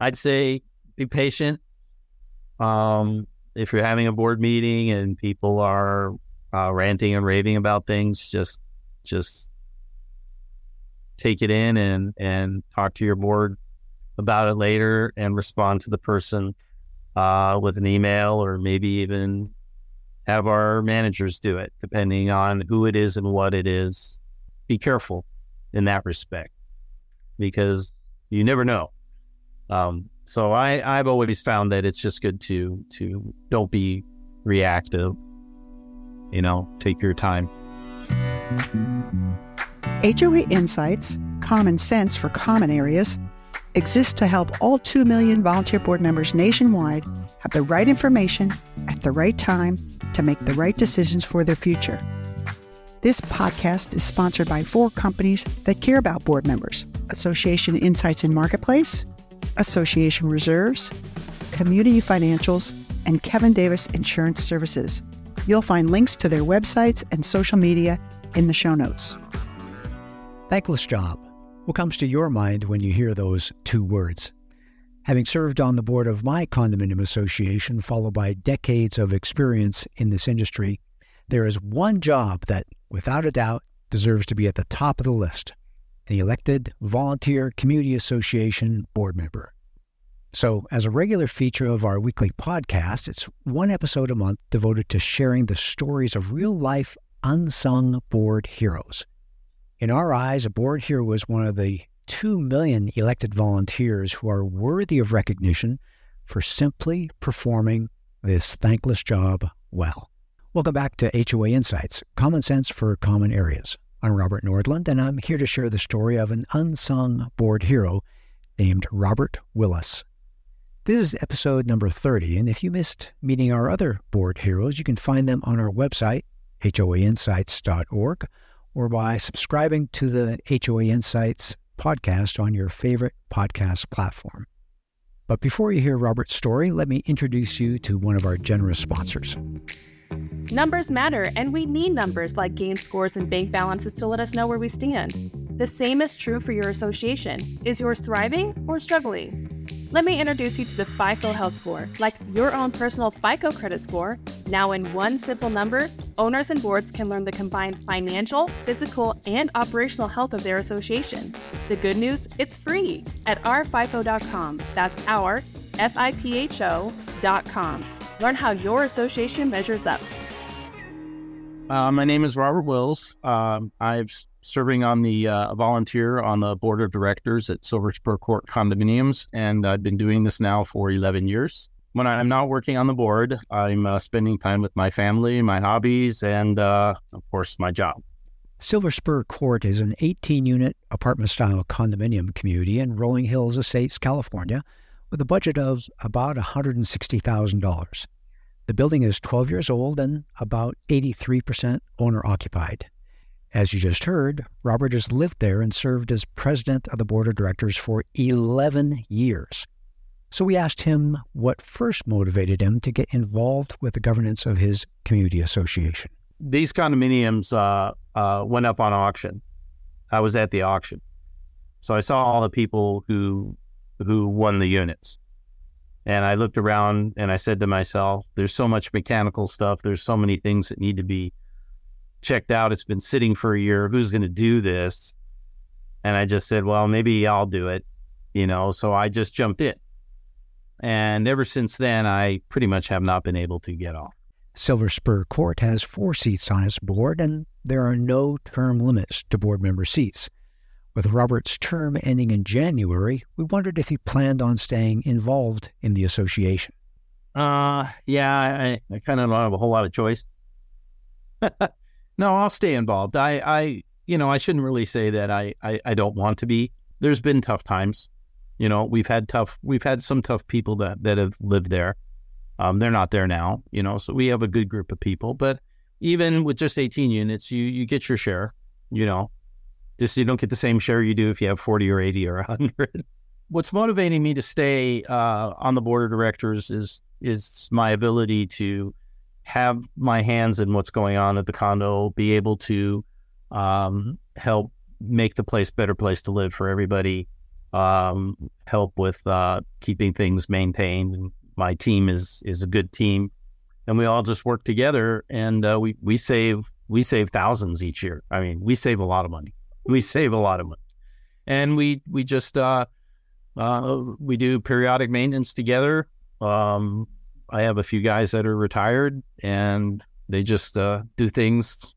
I'd say be patient. Um, if you're having a board meeting and people are uh, ranting and raving about things, just just take it in and and talk to your board about it later and respond to the person uh, with an email or maybe even have our managers do it, depending on who it is and what it is. Be careful in that respect because you never know. Um, so I, I've always found that it's just good to to don't be reactive. You know, take your time. HOA Insights, common sense for common areas, exists to help all 2 million volunteer board members nationwide have the right information at the right time to make the right decisions for their future. This podcast is sponsored by four companies that care about board members Association Insights and Marketplace, Association Reserves, Community Financials, and Kevin Davis Insurance Services. You'll find links to their websites and social media in the show notes. Thankless job. What comes to your mind when you hear those two words? Having served on the board of my condominium association, followed by decades of experience in this industry, there is one job that, without a doubt, deserves to be at the top of the list an elected volunteer community association board member. So, as a regular feature of our weekly podcast, it's one episode a month devoted to sharing the stories of real life unsung board heroes. In our eyes, a board hero is one of the 2 million elected volunteers who are worthy of recognition for simply performing this thankless job well. Welcome back to HOA Insights, Common Sense for Common Areas. I'm Robert Nordlund, and I'm here to share the story of an unsung board hero named Robert Willis. This is episode number 30, and if you missed meeting our other board heroes, you can find them on our website, hoainsights.org, or by subscribing to the HOA Insights podcast on your favorite podcast platform. But before you hear Robert's story, let me introduce you to one of our generous sponsors. Numbers matter, and we need numbers like game scores and bank balances to let us know where we stand. The same is true for your association. Is yours thriving or struggling? Let me introduce you to the FIPHO Health Score, like your own personal FICO credit score. Now, in one simple number, owners and boards can learn the combined financial, physical, and operational health of their association. The good news it's free at ourfico.com. That's our, F I P H O.com. Learn how your association measures up. Uh, my name is Robert Willis. Um, I'm serving on the uh, volunteer on the board of directors at Silver Spur Court Condominiums, and I've been doing this now for 11 years. When I'm not working on the board, I'm uh, spending time with my family, my hobbies, and uh, of course, my job. Silver Spur Court is an 18 unit apartment style condominium community in Rolling Hills Estates, California, with a budget of about $160,000. The building is 12 years old and about 83% owner occupied. As you just heard, Robert has lived there and served as president of the board of directors for 11 years. So we asked him what first motivated him to get involved with the governance of his community association. These condominiums uh, uh, went up on auction. I was at the auction, so I saw all the people who who won the units, and I looked around and I said to myself, "There's so much mechanical stuff. There's so many things that need to be checked out. It's been sitting for a year. Who's going to do this? And I just said, well, maybe I'll do it, you know. So I just jumped in. And ever since then, I pretty much have not been able to get off. Silver Spur Court has four seats on its board, and there are no term limits to board member seats. With Robert's term ending in January, we wondered if he planned on staying involved in the association. Uh, yeah, I, I kind of don't have a whole lot of choice. No, I'll stay involved. I, I, you know, I shouldn't really say that I, I, I don't want to be. There's been tough times. You know, we've had tough, we've had some tough people that, that have lived there. Um, they're not there now, you know, so we have a good group of people. But even with just 18 units, you, you get your share, you know, just you don't get the same share you do if you have 40 or 80 or 100. What's motivating me to stay uh, on the board of directors is is my ability to have my hands in what's going on at the condo, be able to um, help make the place better place to live for everybody, um, help with uh, keeping things maintained. My team is is a good team, and we all just work together, and uh, we we save we save thousands each year. I mean, we save a lot of money. We save a lot of money, and we we just uh, uh, we do periodic maintenance together. Um, I have a few guys that are retired, and they just uh, do things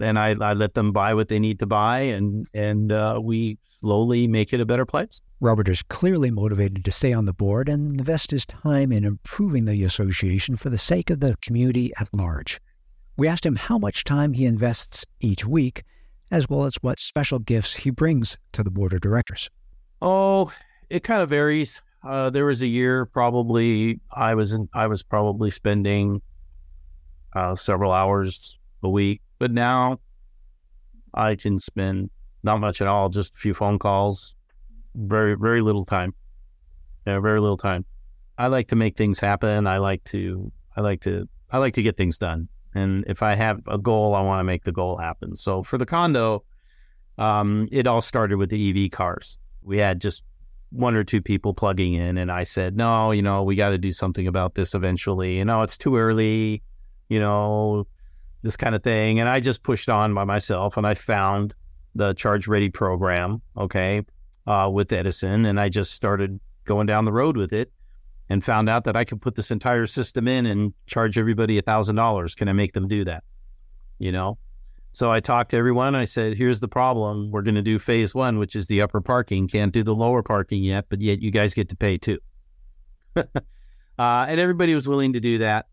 and I, I let them buy what they need to buy, and and uh, we slowly make it a better place. Robert is clearly motivated to stay on the board and invest his time in improving the association for the sake of the community at large. We asked him how much time he invests each week, as well as what special gifts he brings to the board of directors. Oh, it kind of varies. Uh, there was a year probably I was in, I was probably spending uh, several hours a week but now I can spend not much at all, just a few phone calls, very, very little time. Yeah, very little time. I like to make things happen. I like to, I like to, I like to get things done. And if I have a goal, I want to make the goal happen. So for the condo, um, it all started with the EV cars. We had just one or two people plugging in, and I said, no, you know, we got to do something about this eventually. You know, it's too early. You know, this kind of thing. And I just pushed on by myself and I found the Charge Ready program, okay, uh, with Edison. And I just started going down the road with it and found out that I could put this entire system in and charge everybody a $1,000. Can I make them do that? You know? So I talked to everyone. I said, here's the problem. We're going to do phase one, which is the upper parking. Can't do the lower parking yet, but yet you guys get to pay too. uh, and everybody was willing to do that.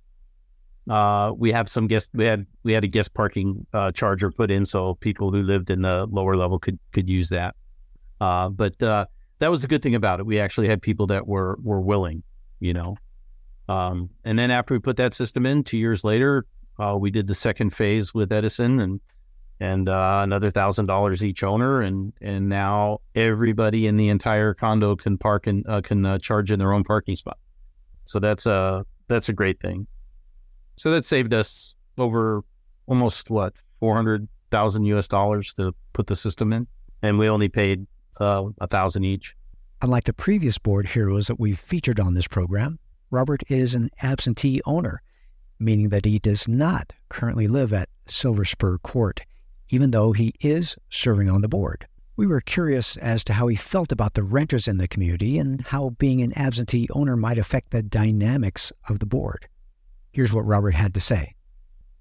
Uh, we have some guest. We had we had a guest parking uh, charger put in, so people who lived in the lower level could could use that. Uh, but uh, that was the good thing about it. We actually had people that were were willing, you know. Um, and then after we put that system in, two years later, uh, we did the second phase with Edison, and and uh, another thousand dollars each owner, and and now everybody in the entire condo can park and can charge in their own parking spot. So that's a that's a great thing. So that saved us over almost what four hundred thousand U.S. dollars to put the system in, and we only paid uh, a thousand each. Unlike the previous board heroes that we've featured on this program, Robert is an absentee owner, meaning that he does not currently live at Silver Spur Court, even though he is serving on the board. We were curious as to how he felt about the renters in the community and how being an absentee owner might affect the dynamics of the board. Here's what Robert had to say.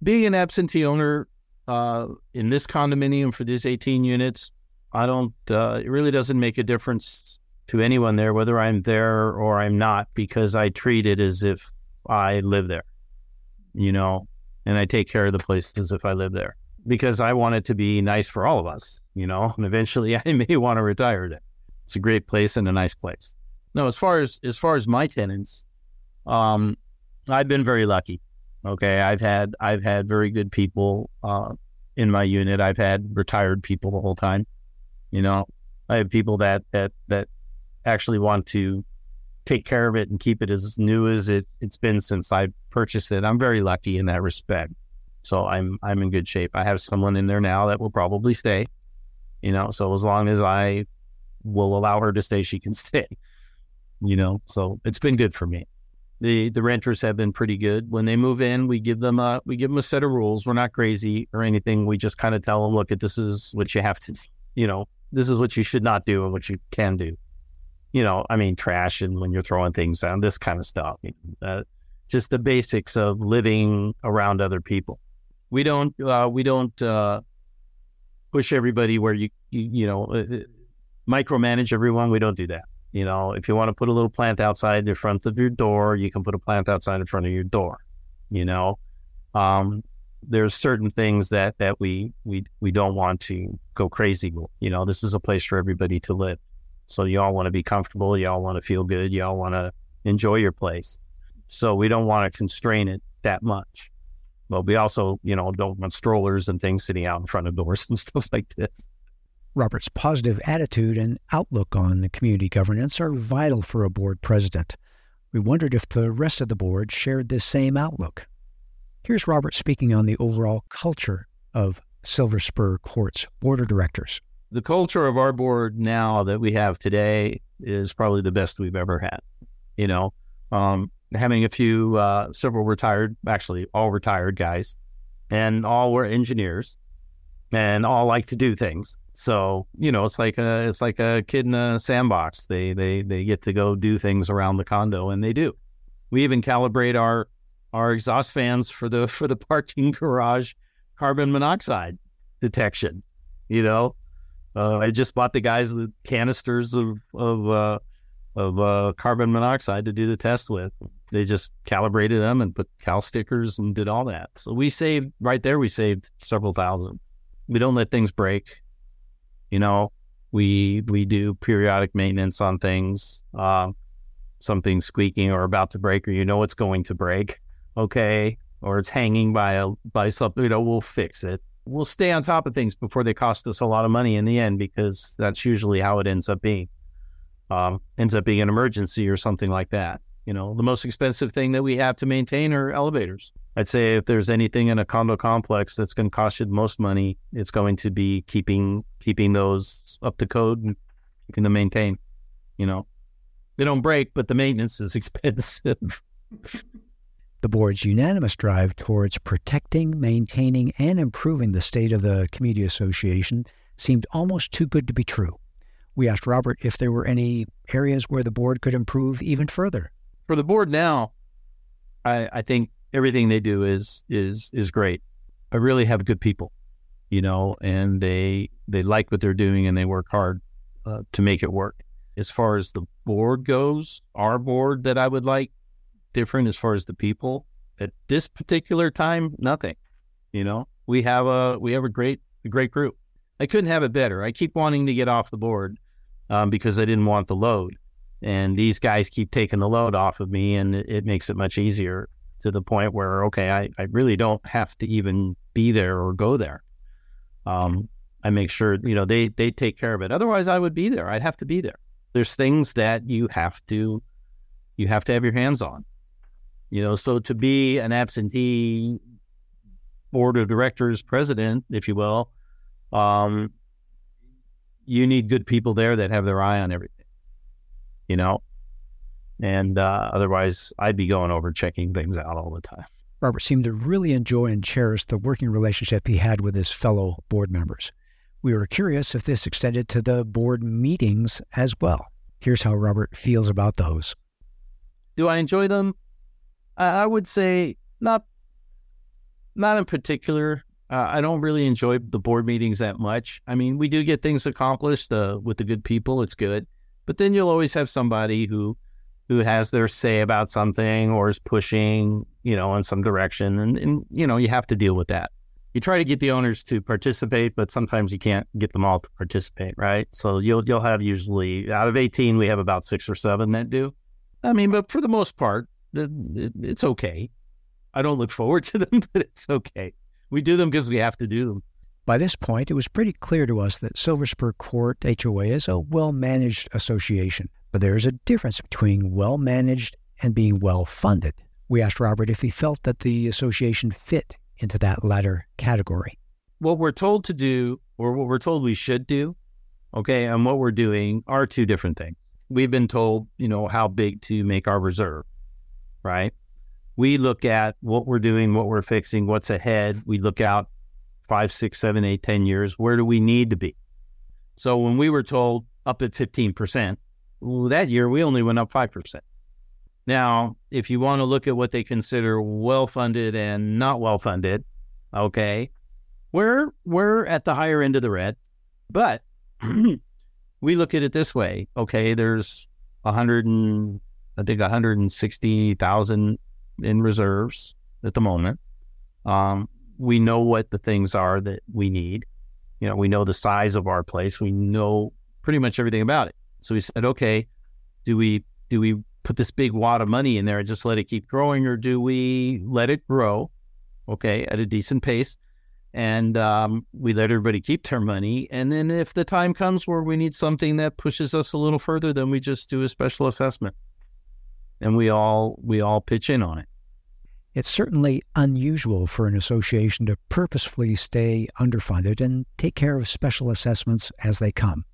Being an absentee owner uh, in this condominium for these 18 units, I don't, uh, it really doesn't make a difference to anyone there, whether I'm there or I'm not, because I treat it as if I live there, you know, and I take care of the place as if I live there because I want it to be nice for all of us, you know, and eventually I may want to retire there. It's a great place and a nice place. No, as far as, as far as my tenants, um, I've been very lucky. Okay, I've had I've had very good people uh, in my unit. I've had retired people the whole time. You know, I have people that that that actually want to take care of it and keep it as new as it, it's been since I purchased it. I'm very lucky in that respect. So I'm I'm in good shape. I have someone in there now that will probably stay. You know, so as long as I will allow her to stay, she can stay. You know, so it's been good for me the the renters have been pretty good. When they move in, we give them a we give them a set of rules. We're not crazy or anything. We just kind of tell them, look, at this is what you have to, you know, this is what you should not do and what you can do. You know, I mean, trash and when you're throwing things down, this kind of stuff. Uh, just the basics of living around other people. We don't uh, we don't uh, push everybody where you you, you know uh, micromanage everyone. We don't do that. You know, if you want to put a little plant outside in front of your door, you can put a plant outside in front of your door. You know, um, there's certain things that that we we we don't want to go crazy with. You know, this is a place for everybody to live. So you all want to be comfortable. You all want to feel good. You all want to enjoy your place. So we don't want to constrain it that much. But we also, you know, don't want strollers and things sitting out in front of doors and stuff like this. Robert's positive attitude and outlook on the community governance are vital for a board president. We wondered if the rest of the board shared this same outlook. Here's Robert speaking on the overall culture of Silver Spur Court's board of directors. The culture of our board now that we have today is probably the best we've ever had. You know, um, having a few, uh, several retired, actually all retired guys, and all were engineers, and all like to do things. So you know, it's like a it's like a kid in a sandbox. They they they get to go do things around the condo, and they do. We even calibrate our our exhaust fans for the for the parking garage carbon monoxide detection. You know, uh, I just bought the guys the canisters of of uh, of uh, carbon monoxide to do the test with. They just calibrated them and put cal stickers and did all that. So we saved right there. We saved several thousand. We don't let things break. You know, we we do periodic maintenance on things. Uh, something squeaking or about to break, or you know it's going to break. Okay, or it's hanging by a by something. You know, we'll fix it we'll stay on top of things before they cost us a lot of money in the end because that's usually how it ends up being. Um, ends up being an emergency or something like that. You know, the most expensive thing that we have to maintain are elevators. I'd say if there's anything in a condo complex that's going to cost you the most money, it's going to be keeping keeping those up to code and keeping them maintained. You know, they don't break, but the maintenance is expensive. The board's unanimous drive towards protecting, maintaining, and improving the state of the Community Association seemed almost too good to be true. We asked Robert if there were any areas where the board could improve even further. For the board now, I, I think everything they do is is is great. I really have good people, you know, and they they like what they're doing and they work hard uh, to make it work. As far as the board goes, our board that I would like different as far as the people. At this particular time, nothing. You know, we have a we have a great a great group. I couldn't have it better. I keep wanting to get off the board um, because I didn't want the load, and these guys keep taking the load off of me, and it, it makes it much easier to the point where okay, I, I really don't have to even be there or go there. Um, I make sure you know they they take care of it. Otherwise, I would be there. I'd have to be there. There's things that you have to you have to have your hands on. You know, so to be an absentee board of directors president, if you will, um, you need good people there that have their eye on everything. You know, and uh, otherwise, I'd be going over checking things out all the time. Robert seemed to really enjoy and cherish the working relationship he had with his fellow board members. We were curious if this extended to the board meetings as well. Here's how Robert feels about those. Do I enjoy them? I would say not, not in particular. Uh, I don't really enjoy the board meetings that much. I mean, we do get things accomplished uh, with the good people. It's good, but then you'll always have somebody who who has their say about something or is pushing, you know, in some direction, and, and you know, you have to deal with that. You try to get the owners to participate, but sometimes you can't get them all to participate, right? So you'll you'll have usually out of eighteen, we have about six or seven that do. I mean, but for the most part, it's okay. I don't look forward to them, but it's okay. We do them because we have to do them. By this point, it was pretty clear to us that Silver Spur Court HOA is a well managed association, but there is a difference between well managed and being well funded. We asked Robert if he felt that the association fit into that latter category. What we're told to do, or what we're told we should do, okay, and what we're doing are two different things. We've been told, you know, how big to make our reserve right? We look at what we're doing, what we're fixing, what's ahead. We look out five, six, seven, eight, ten years. Where do we need to be? So when we were told up at 15%, well, that year we only went up 5%. Now, if you want to look at what they consider well funded and not well funded, okay, we're we're at the higher end of the red, but we look at it this way. Okay, there's 100 and I think 160,000 in reserves at the moment. Um, we know what the things are that we need. You know, we know the size of our place. We know pretty much everything about it. So we said, okay, do we do we put this big wad of money in there and just let it keep growing, or do we let it grow, okay, at a decent pace, and um, we let everybody keep their money, and then if the time comes where we need something that pushes us a little further, then we just do a special assessment and we all we all pitch in on it. It's certainly unusual for an association to purposefully stay underfunded and take care of special assessments as they come.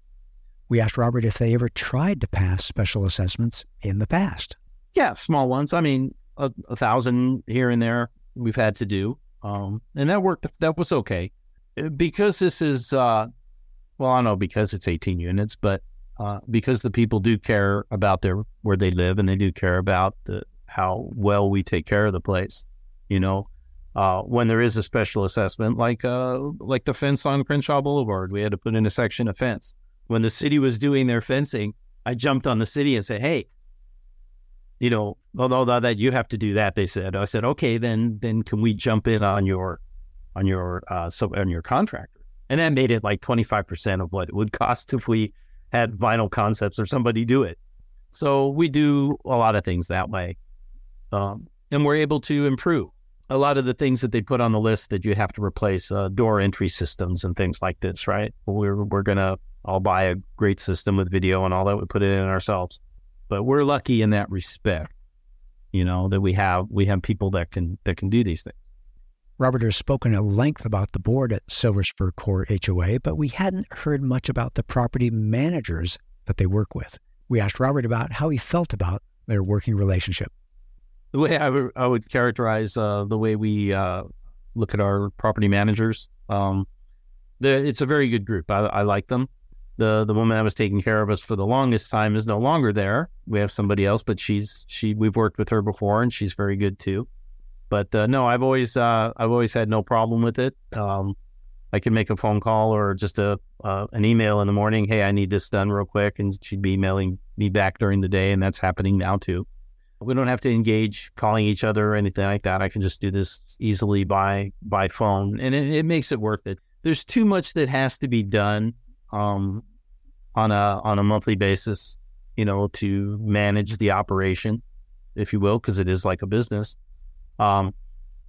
We asked Robert if they ever tried to pass special assessments in the past. Yeah, small ones. I mean, a, a thousand here and there we've had to do, um, and that worked. That was okay uh, because this is uh, well, I know because it's 18 units, but uh, because the people do care about their where they live and they do care about the how well we take care of the place. You know, uh, when there is a special assessment, like uh, like the fence on Crenshaw Boulevard, we had to put in a section of fence. When the city was doing their fencing, I jumped on the city and said, "Hey, you know, although that you have to do that," they said. I said, "Okay, then then can we jump in on your on your uh, so on your contractor?" And that made it like twenty five percent of what it would cost if we had vinyl concepts or somebody do it. So we do a lot of things that way. Um, and we're able to improve a lot of the things that they put on the list that you have to replace uh, door entry systems and things like this, right? We're, we're going to all buy a great system with video and all that. We put it in ourselves, but we're lucky in that respect, you know, that we have, we have people that can, that can do these things. Robert has spoken at length about the board at Silver Spur Court HOA, but we hadn't heard much about the property managers that they work with. We asked Robert about how he felt about their working relationship the way I, w- I would characterize uh, the way we uh, look at our property managers, um, it's a very good group. I, I, like them. The the woman that was taking care of us for the longest time is no longer there. We have somebody else, but she's she we've worked with her before, and she's very good too. But uh, no, I've always uh, I've always had no problem with it. Um, I can make a phone call or just a uh, an email in the morning. Hey, I need this done real quick, and she'd be emailing me back during the day, and that's happening now too. We don't have to engage calling each other or anything like that. I can just do this easily by by phone, and it, it makes it worth it. There's too much that has to be done um, on a on a monthly basis, you know, to manage the operation, if you will, because it is like a business. Um,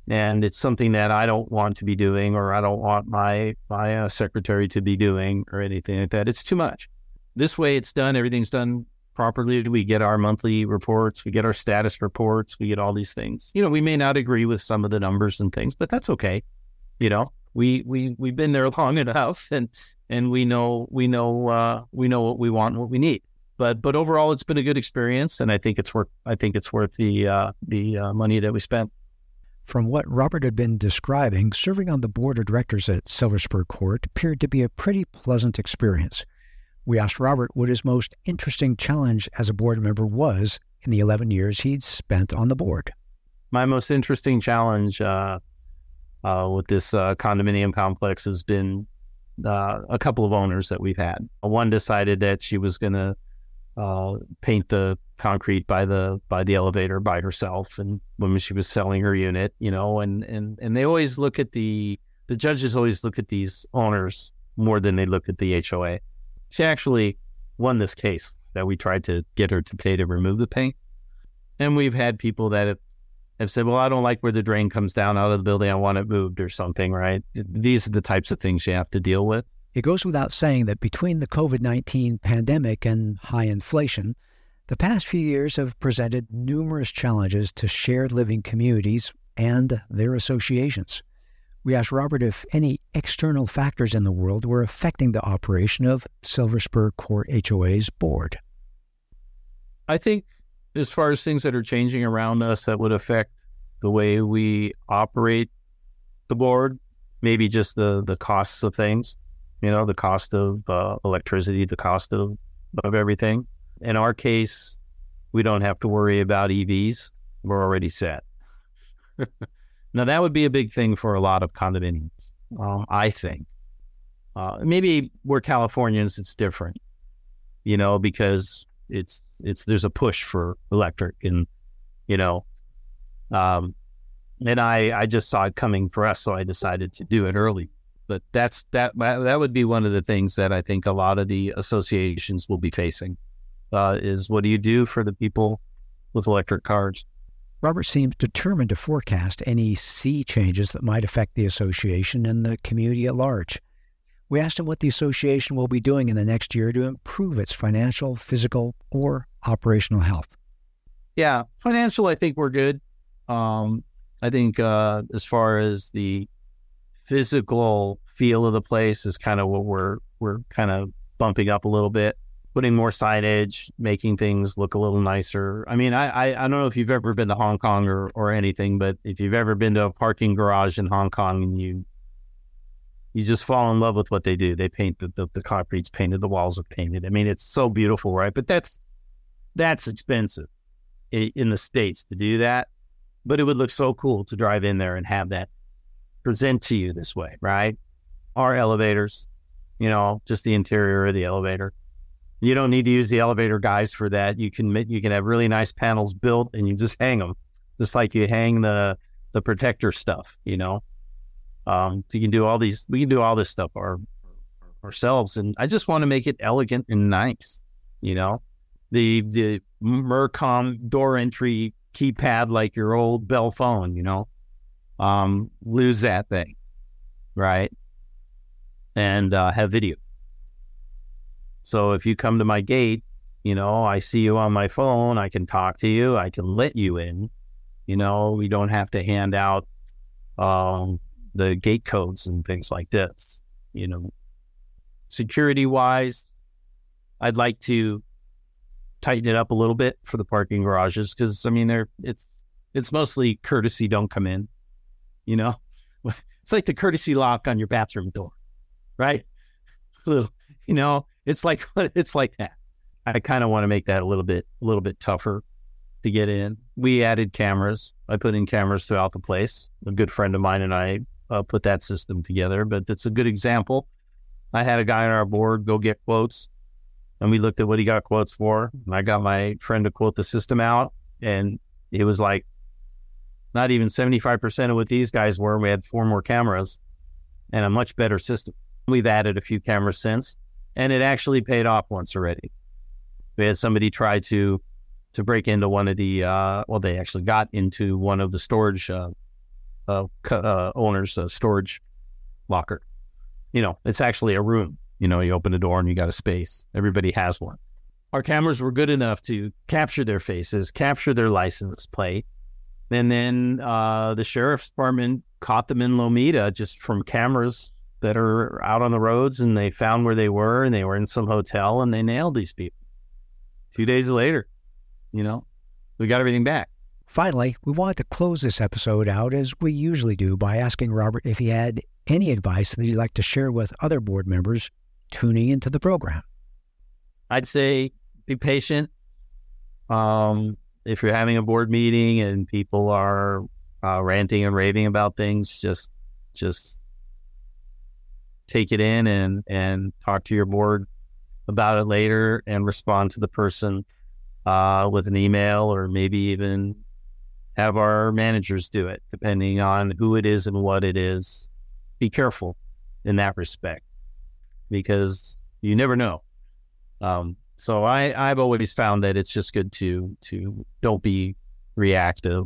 and it's something that I don't want to be doing, or I don't want my my uh, secretary to be doing, or anything like that. It's too much. This way, it's done. Everything's done properly? We get our monthly reports? We get our status reports. We get all these things. You know, we may not agree with some of the numbers and things, but that's okay. You know, we we we've been there long enough, and and we know we know uh, we know what we want and what we need. But but overall, it's been a good experience, and I think it's worth I think it's worth the uh, the uh, money that we spent. From what Robert had been describing, serving on the board of directors at Silver Spur Court appeared to be a pretty pleasant experience. We asked Robert what his most interesting challenge as a board member was in the 11 years he'd spent on the board. My most interesting challenge uh, uh, with this uh, condominium complex has been uh, a couple of owners that we've had. One decided that she was going to uh, paint the concrete by the by the elevator by herself, and when she was selling her unit, you know, and and and they always look at the the judges always look at these owners more than they look at the HOA. She actually won this case that we tried to get her to pay to remove the paint. And we've had people that have, have said, well, I don't like where the drain comes down out of the building. I want it moved or something, right? These are the types of things you have to deal with. It goes without saying that between the COVID 19 pandemic and high inflation, the past few years have presented numerous challenges to shared living communities and their associations. We asked Robert if any external factors in the world were affecting the operation of Silver Spur Court HOA's board. I think, as far as things that are changing around us that would affect the way we operate the board, maybe just the the costs of things, you know, the cost of uh, electricity, the cost of of everything. In our case, we don't have to worry about EVs. We're already set. Now, that would be a big thing for a lot of condominiums, uh, I think. Uh, maybe we're Californians, it's different, you know, because it's it's there's a push for electric, and you know, um, and I I just saw it coming for us, so I decided to do it early. But that's that that would be one of the things that I think a lot of the associations will be facing uh, is what do you do for the people with electric cars? Robert seems determined to forecast any sea changes that might affect the association and the community at large. We asked him what the association will be doing in the next year to improve its financial, physical, or operational health. Yeah, financial, I think we're good. Um, I think uh, as far as the physical feel of the place is kind of what we're we're kind of bumping up a little bit, putting more signage, making things look a little nicer. I mean, I I, I don't know if you've ever been to Hong Kong or or anything, but if you've ever been to a parking garage in Hong Kong and you you just fall in love with what they do. They paint the, the, the concrete's painted, the walls are painted. I mean, it's so beautiful, right? But that's that's expensive in, in the states to do that. But it would look so cool to drive in there and have that present to you this way, right? Our elevators, you know, just the interior of the elevator. You don't need to use the elevator guys for that. You can you can have really nice panels built and you just hang them, just like you hang the the protector stuff, you know. Um, you can do all these. We can do all this stuff our, ourselves, and I just want to make it elegant and nice. You know, the the Mercom door entry keypad like your old Bell phone. You know, um, lose that thing, right? And uh, have video. So if you come to my gate, you know, I see you on my phone. I can talk to you. I can let you in. You know, we don't have to hand out um, the gate codes and things like this. You know, security wise, I'd like to tighten it up a little bit for the parking garages because I mean they're it's it's mostly courtesy don't come in. You know, it's like the courtesy lock on your bathroom door, right? You know, it's like it's like that. I kind of want to make that a little bit a little bit tougher to get in. We added cameras. I put in cameras throughout the place. A good friend of mine and I uh, put that system together, but it's a good example. I had a guy on our board go get quotes, and we looked at what he got quotes for. And I got my friend to quote the system out, and it was like not even 75% of what these guys were. We had four more cameras and a much better system. We've added a few cameras since, and it actually paid off once already. We had somebody try to to break into one of the uh, well, they actually got into one of the storage uh, uh, uh, owner's uh, storage locker. You know, it's actually a room. You know, you open the door and you got a space. Everybody has one. Our cameras were good enough to capture their faces, capture their license plate, and then uh, the sheriff's department caught them in Lomita just from cameras that are out on the roads, and they found where they were, and they were in some hotel, and they nailed these people. Two days later, you know, we got everything back. Finally, we wanted to close this episode out as we usually do by asking Robert if he had any advice that he'd like to share with other board members tuning into the program. I'd say be patient. Um, if you're having a board meeting and people are uh, ranting and raving about things, just just take it in and and talk to your board about it later and respond to the person uh, with an email or maybe even have our managers do it, depending on who it is and what it is. Be careful in that respect because you never know. Um, so I, I've always found that it's just good to to don't be reactive.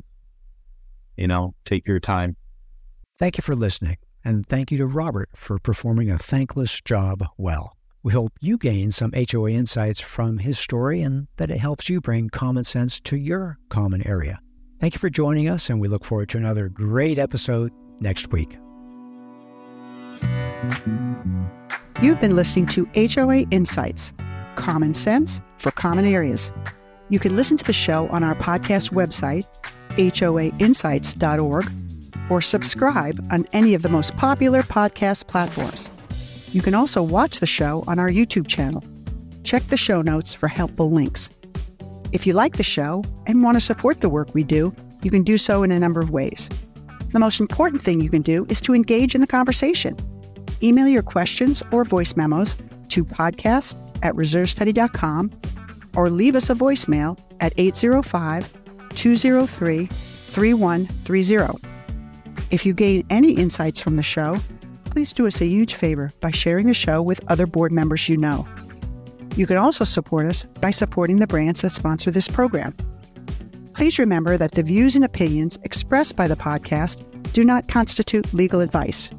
You know, take your time. Thank you for listening, and thank you to Robert for performing a thankless job well. We hope you gain some HOA insights from his story and that it helps you bring common sense to your common area. Thank you for joining us, and we look forward to another great episode next week. You've been listening to HOA Insights Common Sense for Common Areas. You can listen to the show on our podcast website, hoainsights.org, or subscribe on any of the most popular podcast platforms. You can also watch the show on our YouTube channel. Check the show notes for helpful links. If you like the show and want to support the work we do, you can do so in a number of ways. The most important thing you can do is to engage in the conversation. Email your questions or voice memos to podcast at reservestudy.com or leave us a voicemail at 805 203 3130. If you gain any insights from the show, please do us a huge favor by sharing the show with other board members you know. You can also support us by supporting the brands that sponsor this program. Please remember that the views and opinions expressed by the podcast do not constitute legal advice.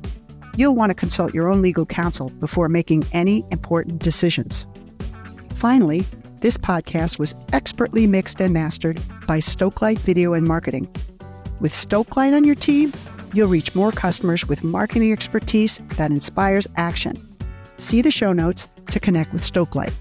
You'll want to consult your own legal counsel before making any important decisions. Finally, this podcast was expertly mixed and mastered by Stokelight Video and Marketing. With Stokelight on your team, you'll reach more customers with marketing expertise that inspires action. See the show notes to connect with Stokelight.